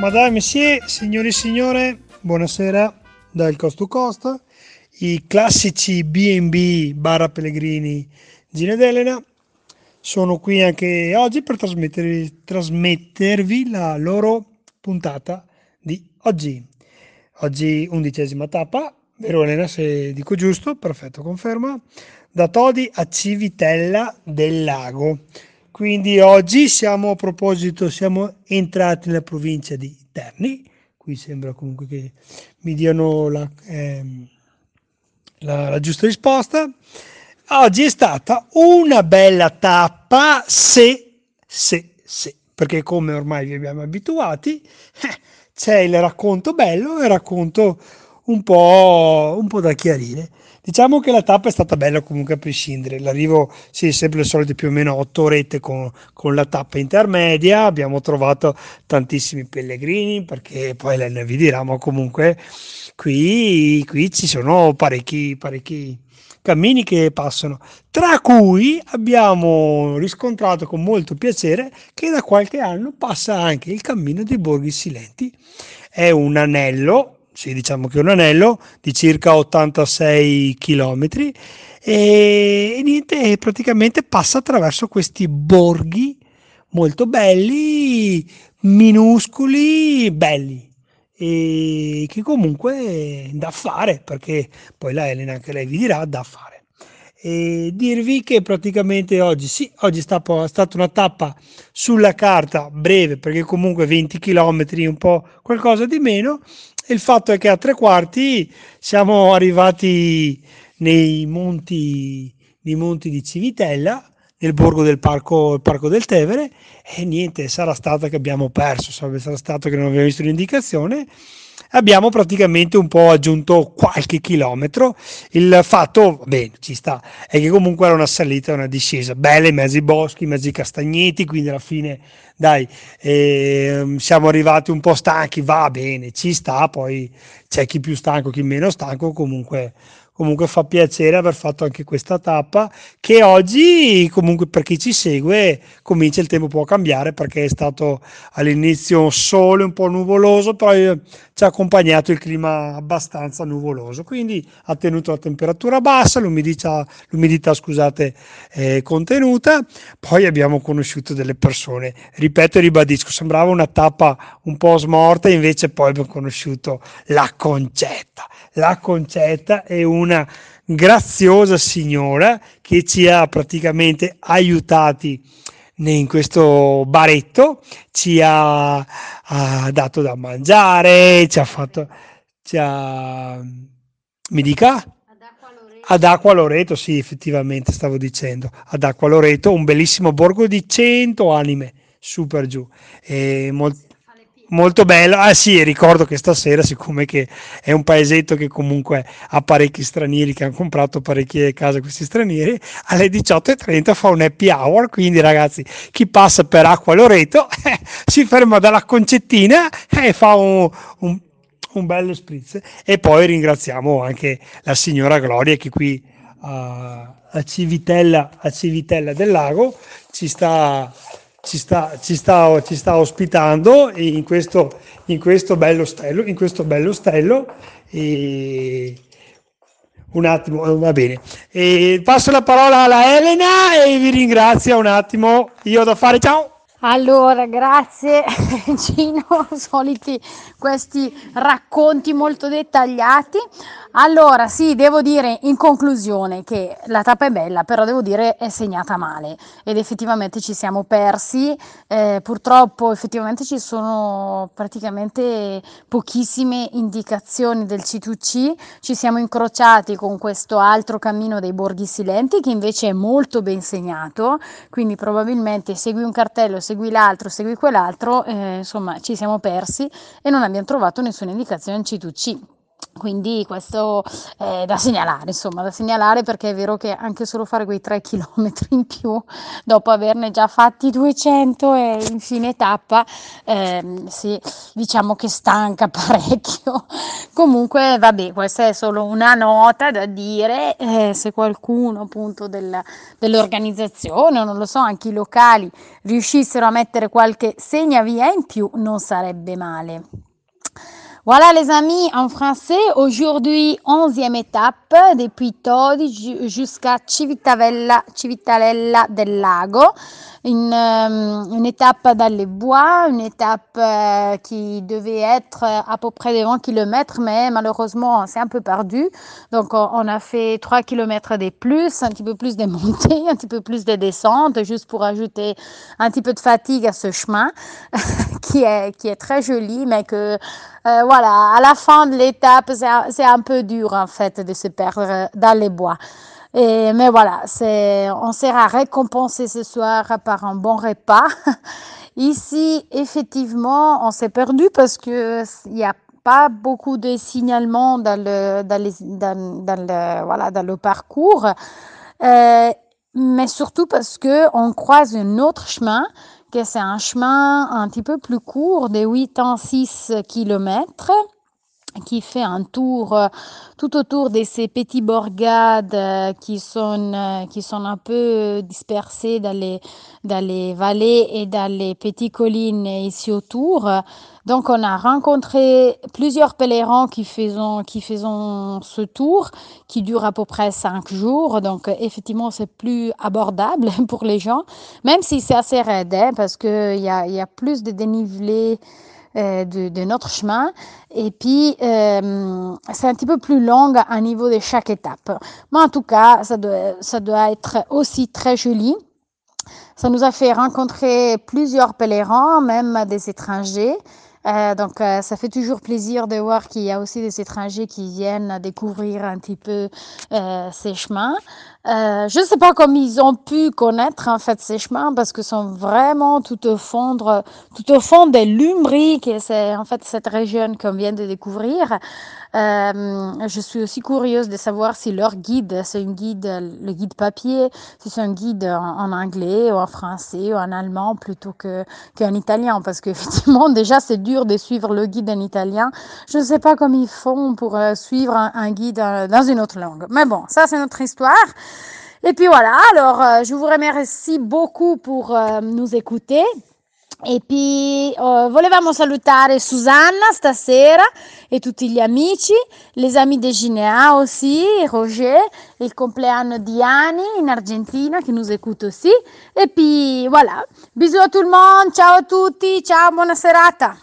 Madame, Monsieur, signori e signore, buonasera dal Coast to Coast. I classici B&B Barra Pellegrini Gina ed Elena sono qui anche oggi per trasmettervi, trasmettervi la loro puntata di oggi. Oggi undicesima tappa, vero se dico giusto, perfetto, conferma, da Todi a Civitella del Lago. Quindi oggi siamo a proposito, siamo entrati nella provincia di Terni, qui sembra comunque che mi diano la, ehm, la, la giusta risposta. Oggi è stata una bella tappa, se, se, se, perché come ormai vi abbiamo abituati, eh, c'è il racconto bello e il racconto un po', un po' da chiarire. Diciamo che la tappa è stata bella comunque a prescindere, l'arrivo sì, sempre le solite più o meno otto orette con, con, la tappa intermedia, abbiamo trovato tantissimi pellegrini perché poi lei vi dirà, ma comunque qui, qui ci sono parecchi, parecchi cammini che passano, tra cui abbiamo riscontrato con molto piacere che da qualche anno passa anche il cammino dei Borghi Silenti. È un anello sì, diciamo che è un anello di circa 86 km e, e niente, praticamente passa attraverso questi borghi molto belli, minuscoli, belli e che comunque da fare perché poi la Elena anche lei vi dirà da fare e dirvi che praticamente oggi sì, oggi è stata, una tappa sulla carta breve perché comunque 20 km un po' qualcosa di meno il fatto è che a tre quarti siamo arrivati nei monti, nei monti di Civitella, nel borgo del parco, parco del Tevere, e niente, sarà stato che abbiamo perso, sarà stato che non abbiamo visto l'indicazione abbiamo praticamente un po' aggiunto qualche chilometro. Il fatto, bene, ci sta, è che comunque era una salita e una discesa, belle ai boschi, ai castagneti, quindi alla fine, dai, eh, siamo arrivati un po' stanchi, va bene, ci sta, poi c'è chi più stanco, chi meno stanco, comunque comunque fa piacere aver fatto anche questa tappa che oggi comunque per chi ci segue comincia il tempo può cambiare perché è stato all'inizio sole un po' nuvoloso poi ci ha accompagnato il clima abbastanza nuvoloso. Quindi ha tenuto la temperatura bassa l'umidità, l'umidità scusate eh, contenuta. Poi abbiamo conosciuto delle persone. Ripeto e ribadisco sembrava una tappa un po' smorta invece poi abbiamo conosciuto la concetta. La concetta è una graziosa signora che ci ha praticamente aiutati in questo baretto, ci ha, ha dato da mangiare, ci ha fatto, ci ha, mi dica? Ad Acqua Loreto, sì, effettivamente stavo dicendo. Ad Acqua Loreto, un bellissimo borgo di 100 anime, super giù. E molto molto bello. Ah sì, ricordo che stasera, siccome che è un paesetto che comunque ha parecchi stranieri che hanno comprato parecchie case questi stranieri, alle 18.30 fa un happy hour, quindi ragazzi, chi passa per Acqua Loreto eh, si ferma dalla concettina e fa un, un, un bello spritz. E poi ringraziamo anche la signora Gloria che qui a, a Civitella, a Civitella del Lago ci sta ci sta, ci sta, ci sta ospitando in questo, in questo bello stello, in questo bello stello e un attimo, va bene. E passo la parola alla Elena e vi ringrazio un attimo. Io ho da fare, ciao! Allora, grazie Gino, soliti questi racconti molto dettagliati. Allora, sì, devo dire in conclusione che la tappa è bella, però devo dire è segnata male ed effettivamente ci siamo persi. Eh, purtroppo effettivamente ci sono praticamente pochissime indicazioni del C2C. Ci siamo incrociati con questo altro cammino dei Borghi Silenti che invece è molto ben segnato, quindi probabilmente segui un cartello, segui l'altro, segui quell'altro, eh, insomma ci siamo persi e non abbiamo trovato nessuna indicazione in C2C Quindi questo è da segnalare, insomma, da segnalare perché è vero che anche solo fare quei 3 chilometri in più, dopo averne già fatti 200 e in fine tappa, ehm, sì, diciamo che stanca parecchio. Comunque, vabbè, questa è solo una nota da dire, eh, se qualcuno appunto del, dell'organizzazione o non lo so, anche i locali riuscissero a mettere qualche segnavia in più, non sarebbe male. Voilà les amis, en français, aujourd'hui, onzième étape, depuis Todi jusqu'à Civitavella, Civitavella del Lago. Une, euh, une, étape dans les bois, une étape euh, qui devait être à peu près de 20 km, mais malheureusement, c'est un peu perdu. Donc, on, on, a fait 3 km de plus, un petit peu plus de montée, un petit peu plus de descente, juste pour ajouter un petit peu de fatigue à ce chemin, qui, est, qui est très joli, mais que, euh, voilà, à la fin de l'étape, c'est un peu dur, en fait, de se perdre dans les bois. Mais voilà, on sera récompensé ce soir par un bon repas. Ici, effectivement, on s'est perdu parce que il n'y a pas beaucoup de signalements dans le, dans les, dans le, voilà, dans le parcours. Euh, mais surtout parce que on croise un autre chemin, que c'est un chemin un petit peu plus court de 8 ans 6 kilomètres qui fait un tour euh, tout autour de ces petits borgades euh, qui sont, euh, qui sont un peu dispersées dans les, dans les vallées et dans les petites collines ici autour. Donc on a rencontré plusieurs pèlerins qui faisons, qui faisons ce tour qui dure à peu près cinq jours. Donc effectivement c'est plus abordable pour les gens, même si c'est assez raide hein, parce qu'il y a, y a plus de dénivelé euh, de, notre chemin. Et puis, euh, c'est un petit peu plus long à niveau de chaque étape. Mais en tout cas, ça doit, ça doit être aussi très joli. Ça nous a fait rencontrer plusieurs pèlerins, même des étrangers. Euh, donc, ça fait toujours plaisir de voir qu'il y a aussi des étrangers qui viennent découvrir un petit peu ces chemins. Euh, je ne sais pas comment ils ont pu connaître en fait ces chemins parce que sont vraiment tout au fond, tout au fond des Lumbriques et c'est en fait cette région qu'on vient de découvrir. Euh, je suis aussi curieuse de savoir si leur guide, c'est un guide, le guide papier, si c'est un guide en, anglais ou en français ou en allemand plutôt que qu'en italien parce qu'effectivement déjà c'est dur de suivre le guide en italien. Je ne sais pas comment ils font pour euh, suivre un, un guide dans une autre langue. Mais bon, ça c'est notre histoire. Et puis voilà, alors euh, je vous remercie beaucoup pour euh, nous écouter. E poi uh, volevamo salutare Susanna stasera e tutti gli amici, les amis de Ginea aussi, Roger, il compleanno di Ani in Argentina qui nous écoute aussi. E poi voilà, bisous à tout le monde, ciao a tutti, ciao, buona serata.